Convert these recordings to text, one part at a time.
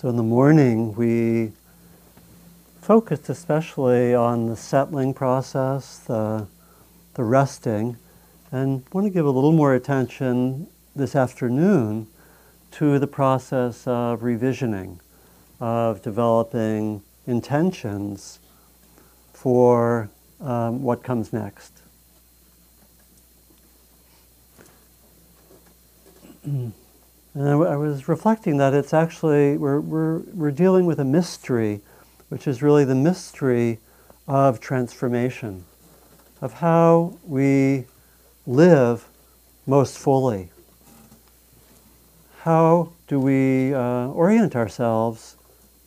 So in the morning, we focused especially on the settling process, the, the resting, and want to give a little more attention this afternoon to the process of revisioning, of developing intentions for um, what comes next. And I, was reflecting that it's actually, we're, we're, we're dealing with a mystery, which is really the mystery of transformation, of how we live most fully. How do we uh, orient ourselves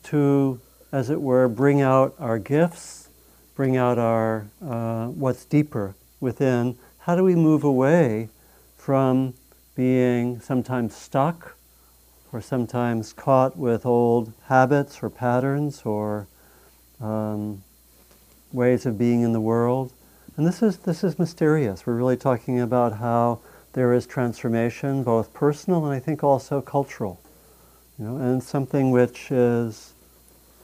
to, as it were, bring out our gifts, bring out our uh, what's deeper within? How do we move away from being sometimes stuck or sometimes caught with old habits or patterns or um, ways of being in the world. And this is, this is mysterious. We're really talking about how there is transformation, both personal and I think also cultural. You know, and something which is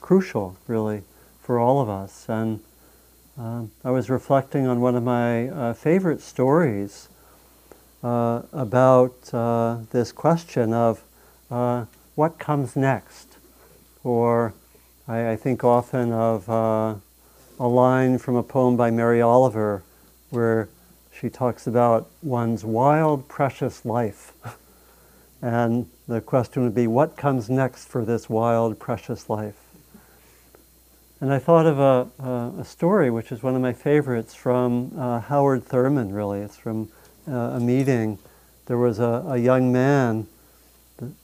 crucial, really, for all of us. And um, I was reflecting on one of my uh, favorite stories uh, about uh, this question of uh, what comes next. Or I, I think often of uh, a line from a poem by Mary Oliver where she talks about one's wild, precious life. and the question would be, what comes next for this wild, precious life? And I thought of a, a, a story, which is one of my favorites, from uh, Howard Thurman, really. It's from a meeting, there was a, a young man.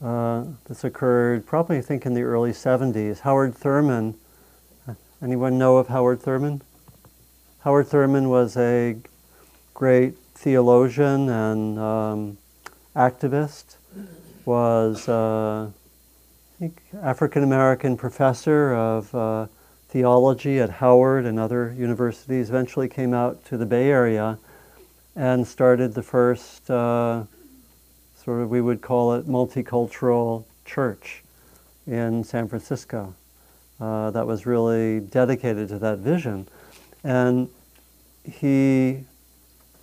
Uh, this occurred probably, I think, in the early 70s. Howard Thurman. Anyone know of Howard Thurman? Howard Thurman was a great theologian and um, activist. Was uh, I think African American professor of uh, theology at Howard and other universities. Eventually came out to the Bay Area and started the first uh, sort of, we would call it multicultural church in San Francisco uh, that was really dedicated to that vision. And he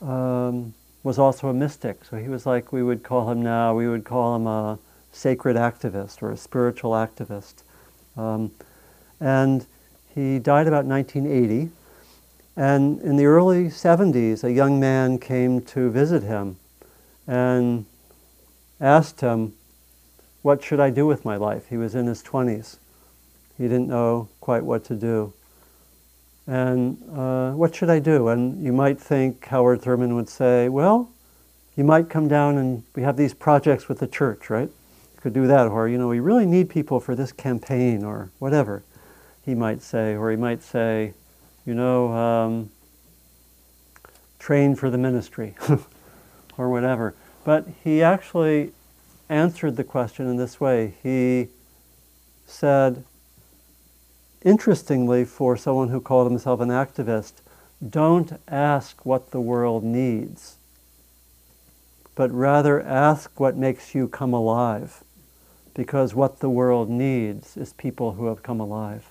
um, was also a mystic. So he was like, we would call him now, we would call him a sacred activist or a spiritual activist. Um, and he died about 1980. And in the early 70s, a young man came to visit him and asked him, What should I do with my life? He was in his 20s. He didn't know quite what to do. And uh, what should I do? And you might think Howard Thurman would say, Well, you might come down and we have these projects with the church, right? You could do that. Or, you know, we really need people for this campaign or whatever, he might say. Or he might say, you know, um, train for the ministry or whatever. But he actually answered the question in this way. He said, interestingly, for someone who called himself an activist, don't ask what the world needs, but rather ask what makes you come alive. Because what the world needs is people who have come alive.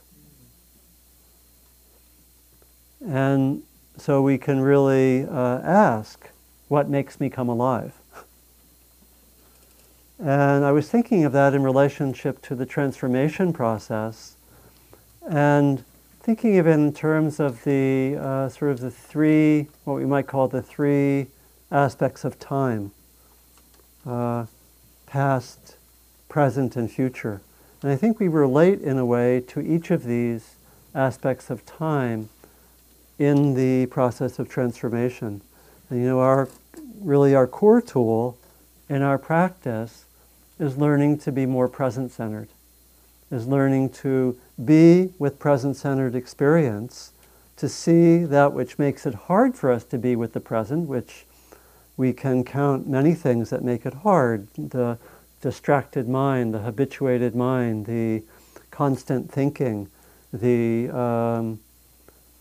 And so we can really uh, ask, what makes me come alive? And I was thinking of that in relationship to the transformation process and thinking of it in terms of the uh, sort of the three, what we might call the three aspects of time uh, past, present, and future. And I think we relate in a way to each of these aspects of time in the process of transformation. And you know, our really our core tool in our practice is learning to be more present centered, is learning to be with present centered experience, to see that which makes it hard for us to be with the present, which we can count many things that make it hard the distracted mind, the habituated mind, the constant thinking, the um,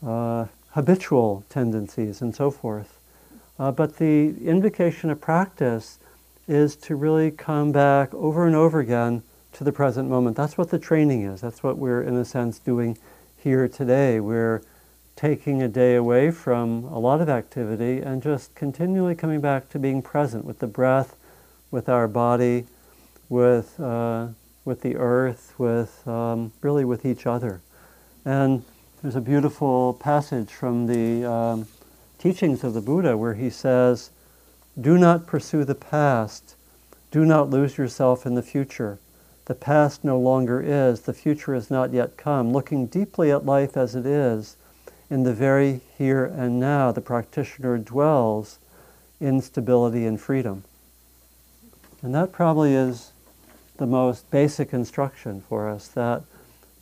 uh, habitual tendencies and so forth. Uh, but the invocation of practice is to really come back over and over again to the present moment. That's what the training is. That's what we're, in a sense, doing here today. We're taking a day away from a lot of activity and just continually coming back to being present with the breath, with our body, with, uh, with the earth, with um, really with each other. And there's a beautiful passage from the um, teachings of the Buddha where he says, Do not pursue the past, do not lose yourself in the future. The past no longer is, the future has not yet come. Looking deeply at life as it is, in the very here and now, the practitioner dwells in stability and freedom. And that probably is the most basic instruction for us. That,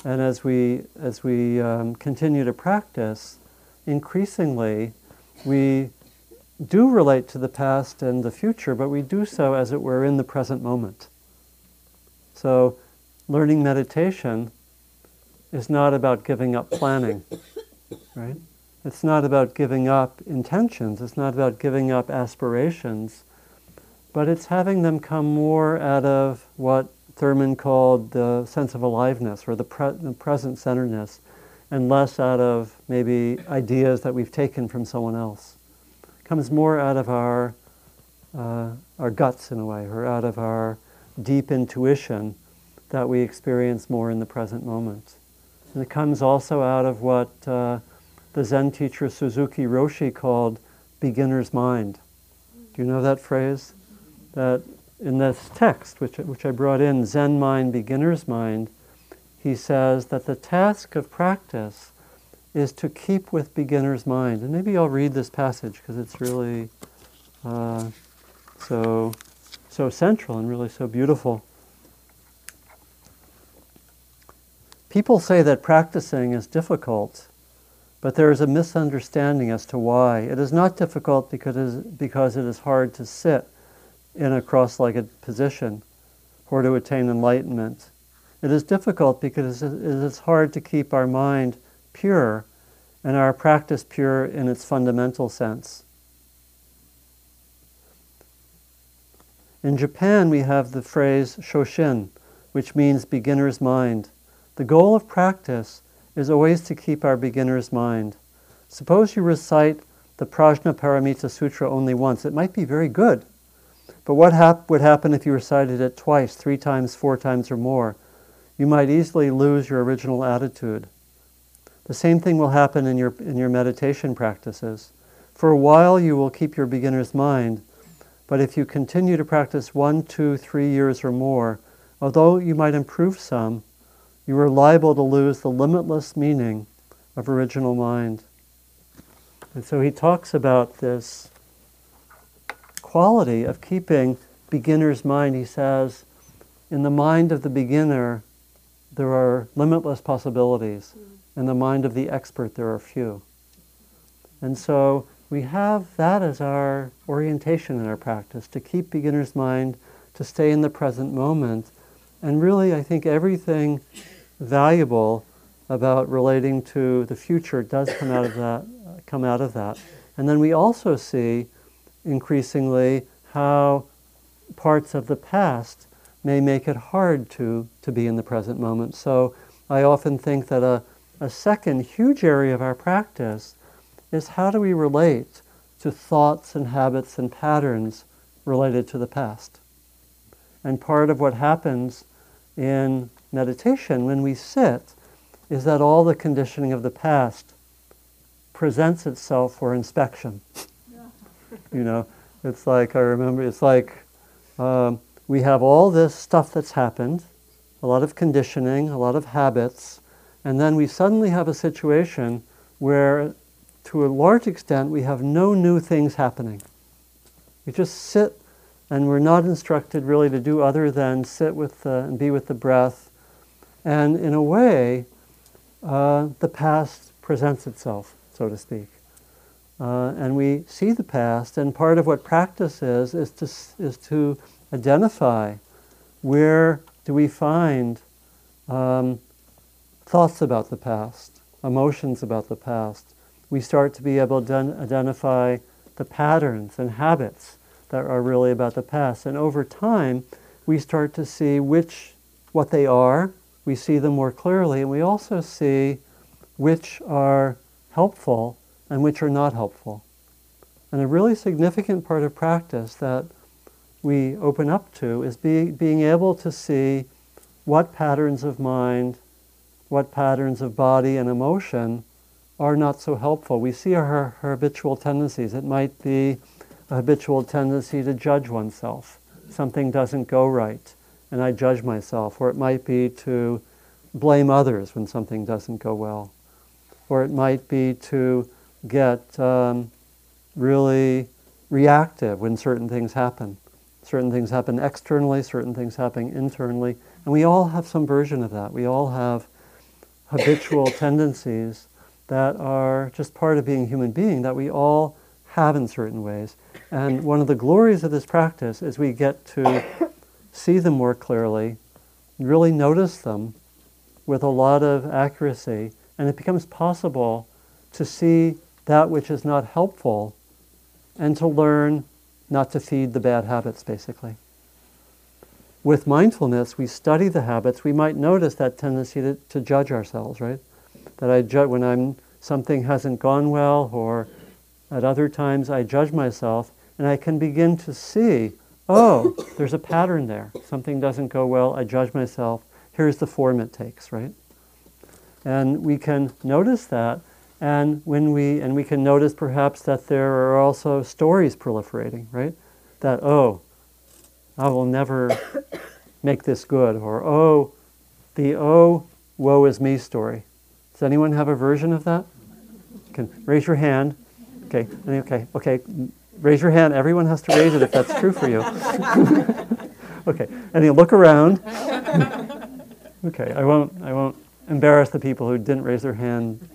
and as we as we um, continue to practice, increasingly, we do relate to the past and the future, but we do so as it were in the present moment. So, learning meditation is not about giving up planning, right? It's not about giving up intentions, it's not about giving up aspirations, but it's having them come more out of what Thurman called the sense of aliveness or the, pre- the present centeredness, and less out of maybe ideas that we've taken from someone else. It comes more out of our, uh, our guts in a way, or out of our deep intuition that we experience more in the present moment. And it comes also out of what uh, the Zen teacher Suzuki Roshi called beginner's mind. Do you know that phrase? That in this text, which, which I brought in, Zen mind, beginner's mind, he says that the task of practice is to keep with beginner's mind. And maybe I'll read this passage because it's really uh, so, so central and really so beautiful. People say that practicing is difficult, but there is a misunderstanding as to why. It is not difficult because it is, because it is hard to sit in a cross legged position or to attain enlightenment. It is difficult because it is hard to keep our mind pure and our practice pure in its fundamental sense. In Japan, we have the phrase shoshin, which means beginner's mind. The goal of practice is always to keep our beginner's mind. Suppose you recite the Prajnaparamita Sutra only once. It might be very good, but what hap- would happen if you recited it twice, three times, four times, or more? You might easily lose your original attitude. The same thing will happen in your, in your meditation practices. For a while, you will keep your beginner's mind, but if you continue to practice one, two, three years or more, although you might improve some, you are liable to lose the limitless meaning of original mind. And so he talks about this quality of keeping beginner's mind. He says, in the mind of the beginner, there are limitless possibilities. In the mind of the expert, there are few. And so we have that as our orientation in our practice to keep beginner's mind, to stay in the present moment. And really, I think everything valuable about relating to the future does come out of that. Come out of that. And then we also see increasingly how parts of the past may make it hard to, to be in the present moment. So I often think that a, a second huge area of our practice is how do we relate to thoughts and habits and patterns related to the past. And part of what happens in meditation when we sit is that all the conditioning of the past presents itself for inspection. you know, it's like, I remember, it's like um, we have all this stuff that's happened, a lot of conditioning, a lot of habits, and then we suddenly have a situation where, to a large extent, we have no new things happening. We just sit and we're not instructed really to do other than sit with the, and be with the breath. And in a way, uh, the past presents itself, so to speak. Uh, and we see the past, and part of what practice is is to is to identify where do we find um, thoughts about the past, emotions about the past. We start to be able to identify the patterns and habits that are really about the past, and over time, we start to see which what they are, we see them more clearly, and we also see which are helpful and which are not helpful. And a really significant part of practice that we open up to is be, being able to see what patterns of mind, what patterns of body and emotion are not so helpful. We see our, our habitual tendencies. It might be a habitual tendency to judge oneself. Something doesn't go right, and I judge myself. Or it might be to blame others when something doesn't go well. Or it might be to get um, really reactive when certain things happen. Certain things happen externally, certain things happen internally. And we all have some version of that. We all have habitual tendencies that are just part of being a human being that we all have in certain ways. And one of the glories of this practice is we get to see them more clearly, really notice them with a lot of accuracy, and it becomes possible to see that which is not helpful and to learn not to feed the bad habits, basically. With mindfulness, we study the habits. We might notice that tendency to, to judge ourselves, right? That I judge when I'm something hasn't gone well, or at other times I judge myself, and I can begin to see, oh, there's a pattern there. Something doesn't go well. I judge myself. Here's the form it takes, right? And we can notice that, and when we and we can notice perhaps that there are also stories proliferating, right? That oh, I will never make this good, or oh, the oh, woe is me story. Does anyone have a version of that? Can raise your hand. Okay, okay, okay. Raise your hand. Everyone has to raise it if that's true for you. okay, and you look around. okay, I won't. I won't embarrass the people who didn't raise their hand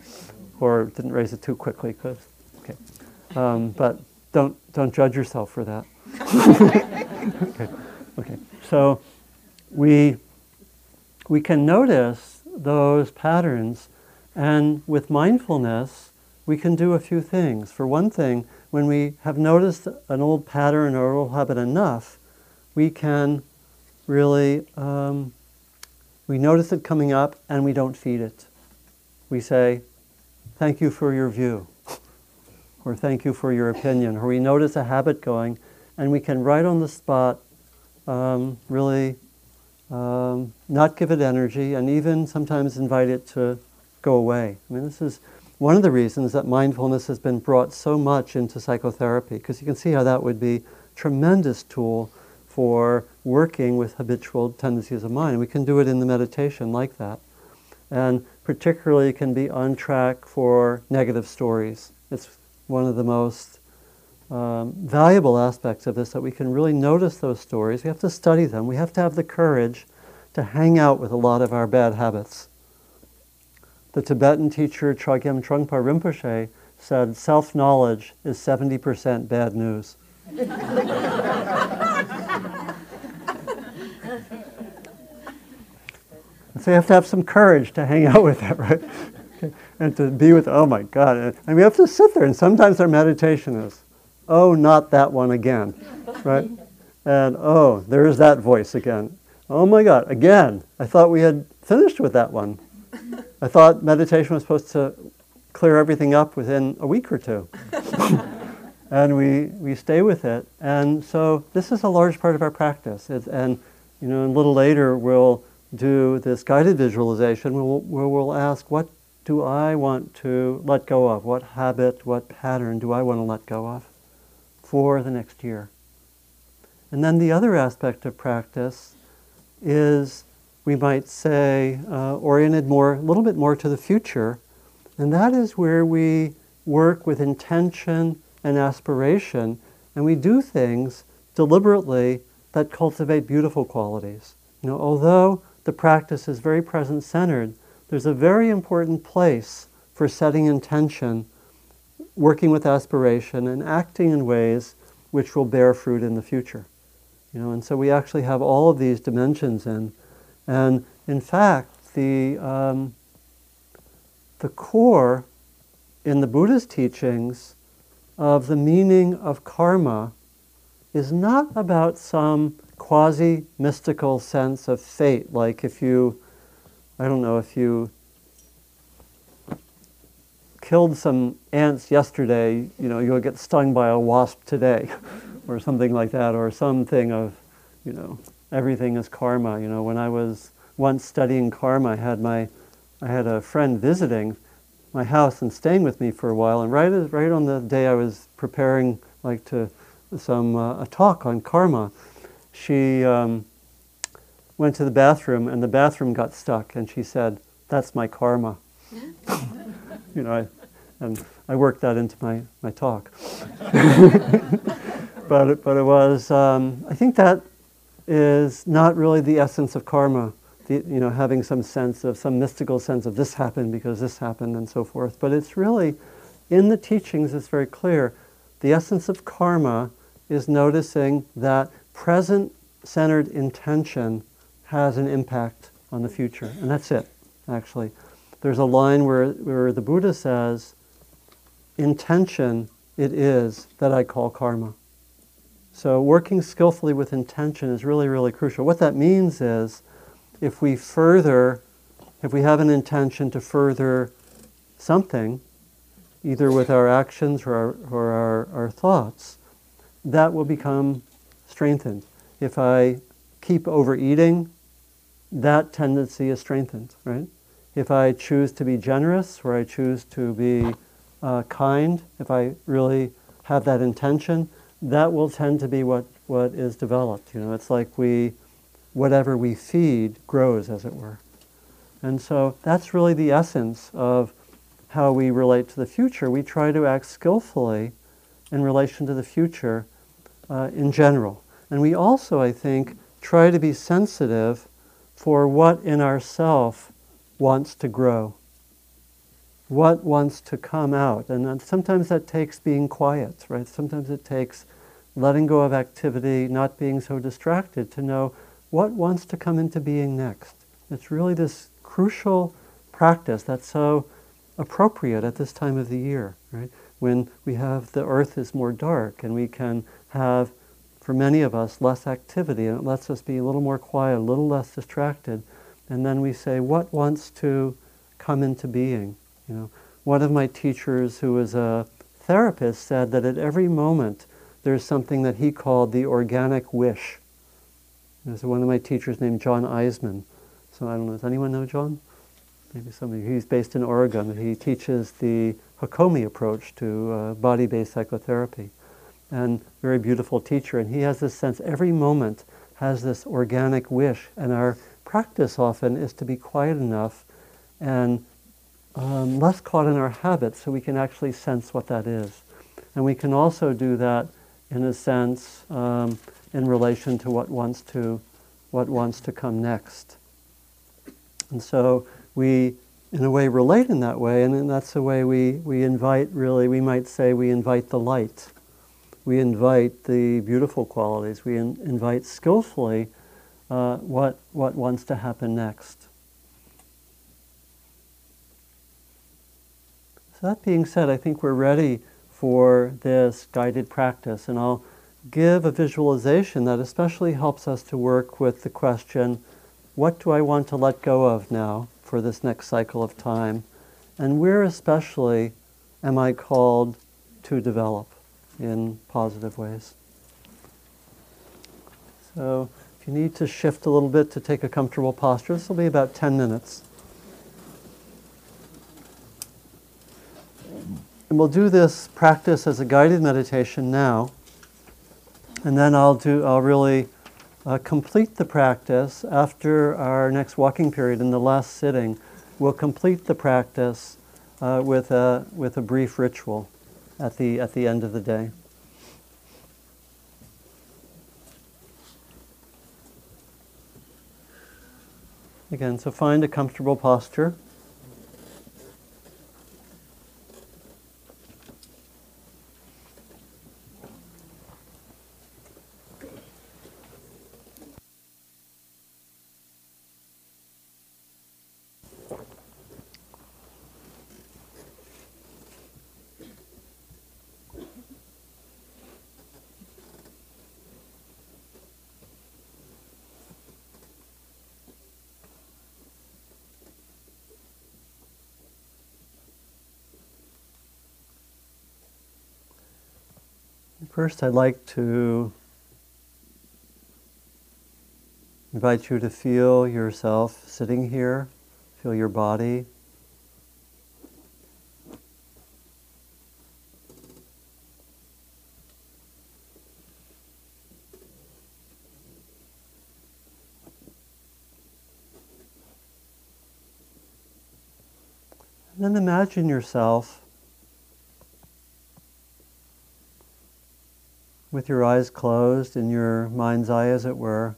or didn't raise it too quickly, because, okay. Um, but don't, don't judge yourself for that. okay. okay. So we, we can notice those patterns, and with mindfulness, we can do a few things. For one thing, when we have noticed an old pattern or old habit enough, we can really um, we notice it coming up and we don't feed it. We say, thank you for your view, or thank you for your opinion, or we notice a habit going, and we can right on the spot um, really um, not give it energy and even sometimes invite it to go away. I mean, this is one of the reasons that mindfulness has been brought so much into psychotherapy, because you can see how that would be a tremendous tool for working with habitual tendencies of mind. We can do it in the meditation like that. And particularly can be on track for negative stories. It's one of the most um, valuable aspects of this that we can really notice those stories. We have to study them. We have to have the courage to hang out with a lot of our bad habits. The Tibetan teacher Chogyam Trungpa Rinpoche said self knowledge is 70% bad news. So you have to have some courage to hang out with that, right? and to be with, oh my God. And we have to sit there, and sometimes our meditation is, oh, not that one again, right? And oh, there's that voice again. Oh my God, again. I thought we had finished with that one. I thought meditation was supposed to clear everything up within a week or two. and we, we stay with it. And so this is a large part of our practice. It's, and, you know, a little later we'll do this guided visualization where we'll ask, what do I want to let go of? What habit, what pattern do I want to let go of for the next year? And then the other aspect of practice is, we might say, uh, oriented more, a little bit more to the future. And that is where we work with intention and aspiration, and we do things deliberately that cultivate beautiful qualities. You know, although the practice is very present centered, there's a very important place for setting intention, working with aspiration, and acting in ways which will bear fruit in the future. You know, and so we actually have all of these dimensions in. And in fact, the, um, the core in the Buddha's teachings of the meaning of karma is not about some quasi mystical sense of fate. Like if you, I don't know, if you killed some ants yesterday, you know, you'll get stung by a wasp today, or something like that, or something of, you know, everything is karma. You know, when I was once studying karma, I had my, I had a friend visiting my house and staying with me for a while, and right, right on the day I was preparing, like to some uh, a talk on karma, she um, went to the bathroom, and the bathroom got stuck, and she said, "That's my karma." you know, I, and I worked that into my, my talk. but, it, but it was, um, I think that is not really the essence of karma, the, you know, having some sense of, some mystical sense of this happened because this happened and so forth. But it's really, in the teachings, it's very clear. The essence of karma is noticing that present centered intention has an impact on the future. And that's it, actually. There's a line where, where the Buddha says, intention it is that I call karma. So working skillfully with intention is really, really crucial. What that means is if we further, if we have an intention to further something, either with our actions or our, or our, our thoughts, that will become strengthened. If I keep overeating, that tendency is strengthened, right? if I choose to be generous or I choose to be uh, kind, if I really have that intention, that will tend to be what, what is developed. You know, it's like we, whatever we feed grows, as it were. And so that's really the essence of how we relate to the future. We try to act skillfully in relation to the future uh, in general. And we also, I think, try to be sensitive for what in ourself wants to grow, what wants to come out. And sometimes that takes being quiet, right? Sometimes it takes letting go of activity, not being so distracted to know what wants to come into being next. It's really this crucial practice that's so appropriate at this time of the year, right? When we have the earth is more dark and we can have, for many of us, less activity and it lets us be a little more quiet, a little less distracted and then we say, what wants to come into being? You know, one of my teachers, who was a therapist, said that at every moment there's something that he called the organic wish. There's one of my teachers named Jon Eisman. So I don't know, does anyone know Jon? Maybe somebody. He's based in Oregon. He teaches the Hakomi approach to uh, body-based psychotherapy. And very beautiful teacher. And he has this sense every moment has this organic wish. And our practice often is to be quiet enough and um, less caught in our habits so we can actually sense what that is. And we can also do that in a sense um, in relation to what wants to, what wants to come next. And so we, in a way, relate in that way, and that's the way we, we invite, really, we might say we invite the light. We invite the beautiful qualities. We in, invite skillfully uh, what, what wants to happen next. So, that being said, I think we're ready for this guided practice, and I'll give a visualization that especially helps us to work with the question what do I want to let go of now for this next cycle of time? And where especially am I called to develop in positive ways? So, if you need to shift a little bit to take a comfortable posture, this will be about 10 minutes. And we'll do this practice as a guided meditation now. And then I'll do I'll really uh, complete the practice after our next walking period in the last sitting. We'll complete the practice uh, with a with a brief ritual at the at the end of the day. Again, so find a comfortable posture. First, I'd like to invite you to feel yourself sitting here, feel your body. And then imagine yourself with your eyes closed, in your mind's eye, as it were,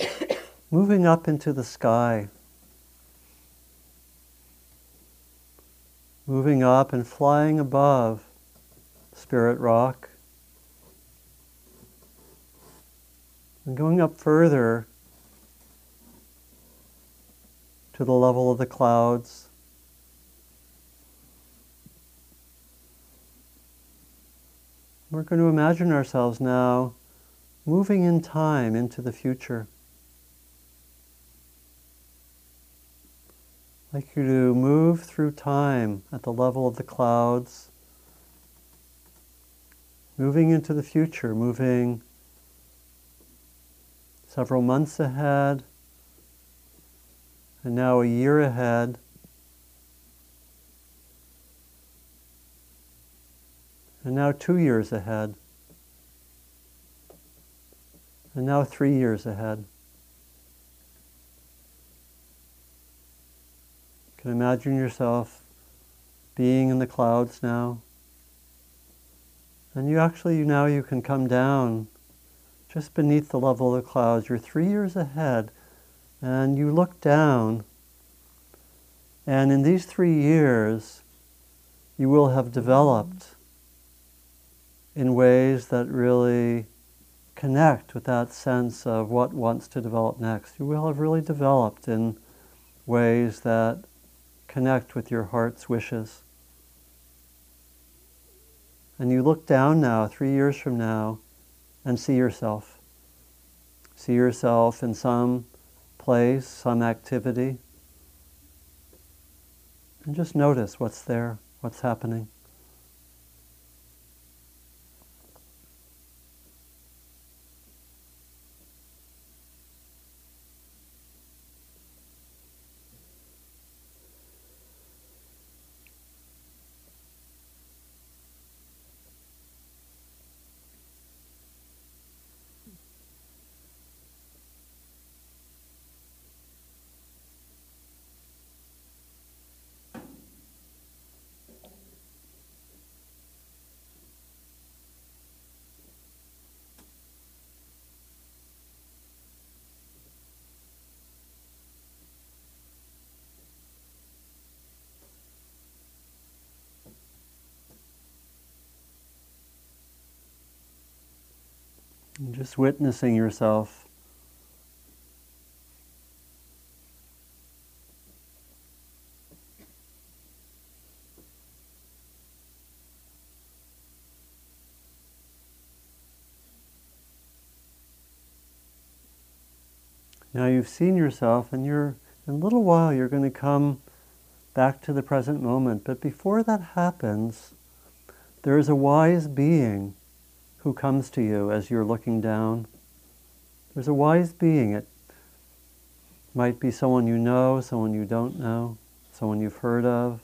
moving up into the sky, moving up and flying above Spirit Rock, and going up further to the level of the clouds. We're going to imagine ourselves now moving in time into the future. I'd like you to move through time at the level of the clouds, moving into the future, moving several months ahead, and now a year ahead. And now two years ahead. And now three years ahead. You can imagine yourself being in the clouds now. And you actually, now you can come down just beneath the level of the clouds. You're three years ahead, and you look down. And in these three years, you will have developed in ways that really connect with that sense of what wants to develop next. You will have really developed in ways that connect with your heart's wishes. And you look down now, three years from now, and see yourself. See yourself in some place, some activity. And just notice what's there, what's happening. And just witnessing yourself. Now you've seen yourself, and you're in a little while you're going to come back to the present moment. But before that happens, there is a wise being who comes to you as you're looking down. There's a wise being. It might be someone you know, someone you don't know, someone you've heard of.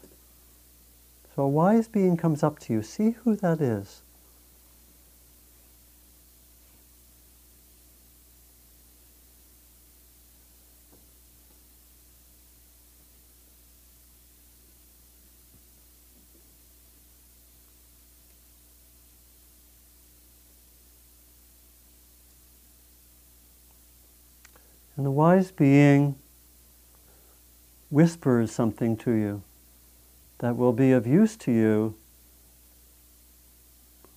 So a wise being comes up to you. See who that is. And the wise being whispers something to you that will be of use to you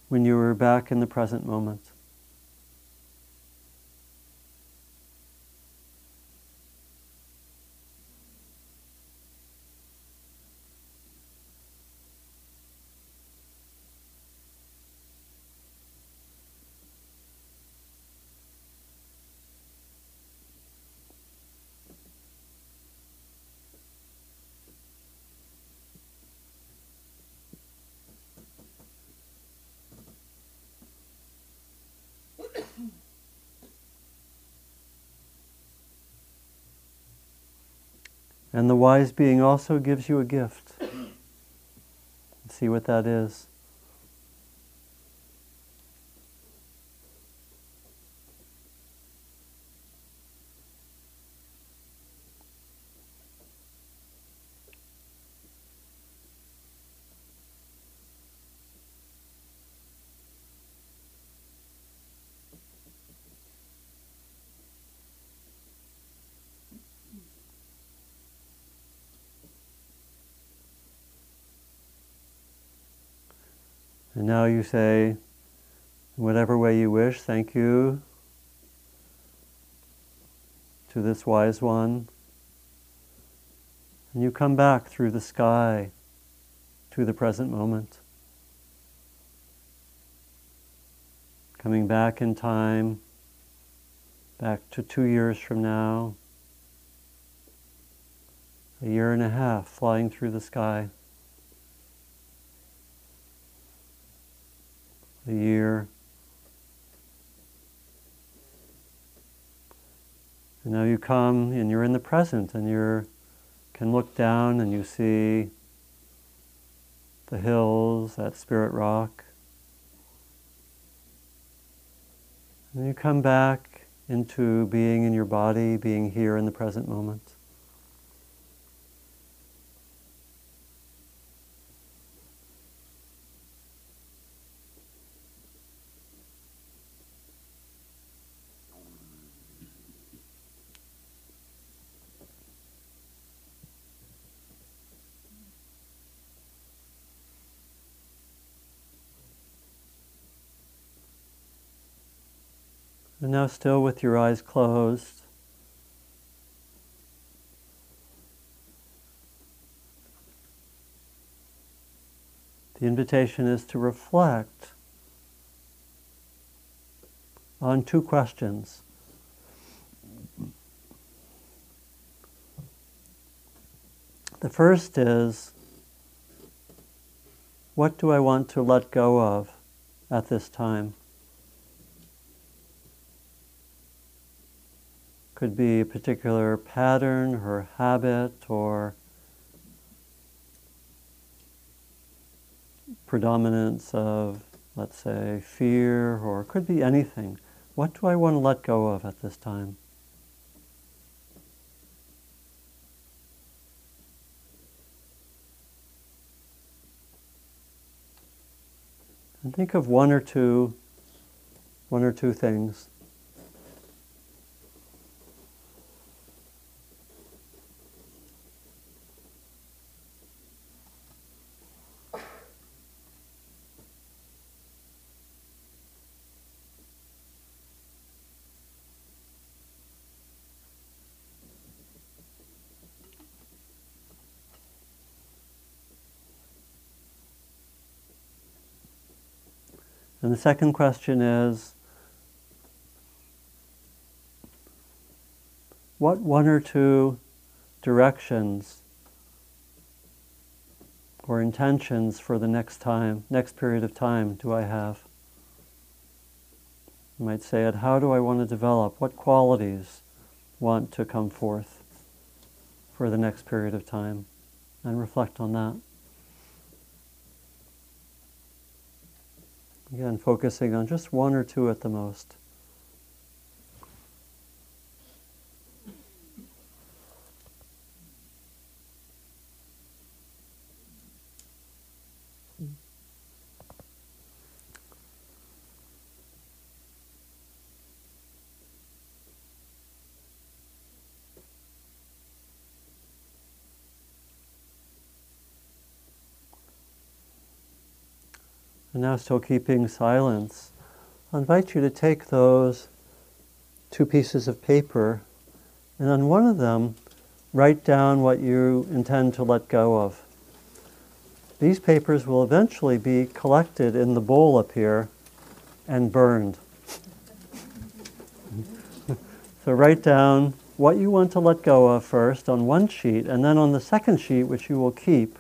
when you are back in the present moment. And the wise being also gives you a gift. See what that is. And now you say, in whatever way you wish, thank you to this wise one. And you come back through the sky to the present moment. Coming back in time, back to two years from now, a year and a half flying through the sky. A year. And now you come and you're in the present and you can look down and you see the hills, that spirit rock. And you come back into being in your body, being here in the present moment. Now, still with your eyes closed, the invitation is to reflect on two questions. The first is what do I want to let go of at this time? Could be a particular pattern or habit or predominance of, let's say, fear, or could be anything. What do I want to let go of at this time? And think of one or two, one or two things. And the second question is what one or two directions or intentions for the next time, next period of time do I have? You might say it, how do I want to develop? What qualities want to come forth for the next period of time? And reflect on that. Again, focusing on just one or two at the most. And now still keeping silence, I invite you to take those two pieces of paper and on one of them write down what you intend to let go of. These papers will eventually be collected in the bowl up here and burned. so write down what you want to let go of first on one sheet, and then on the second sheet, which you will keep,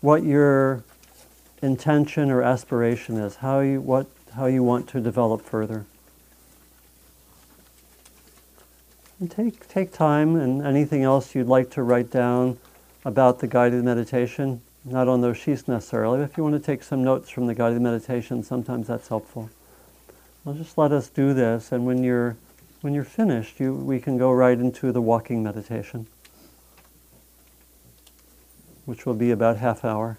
what you're intention or aspiration is, how you, what, how you want to develop further. And take, take time and anything else you'd like to write down about the guided meditation, not on those sheets necessarily. but If you want to take some notes from the guided meditation, sometimes that's helpful. Well, just let us do this, and when you're, when you're finished, you, we can go right into the walking meditation, which will be about half hour.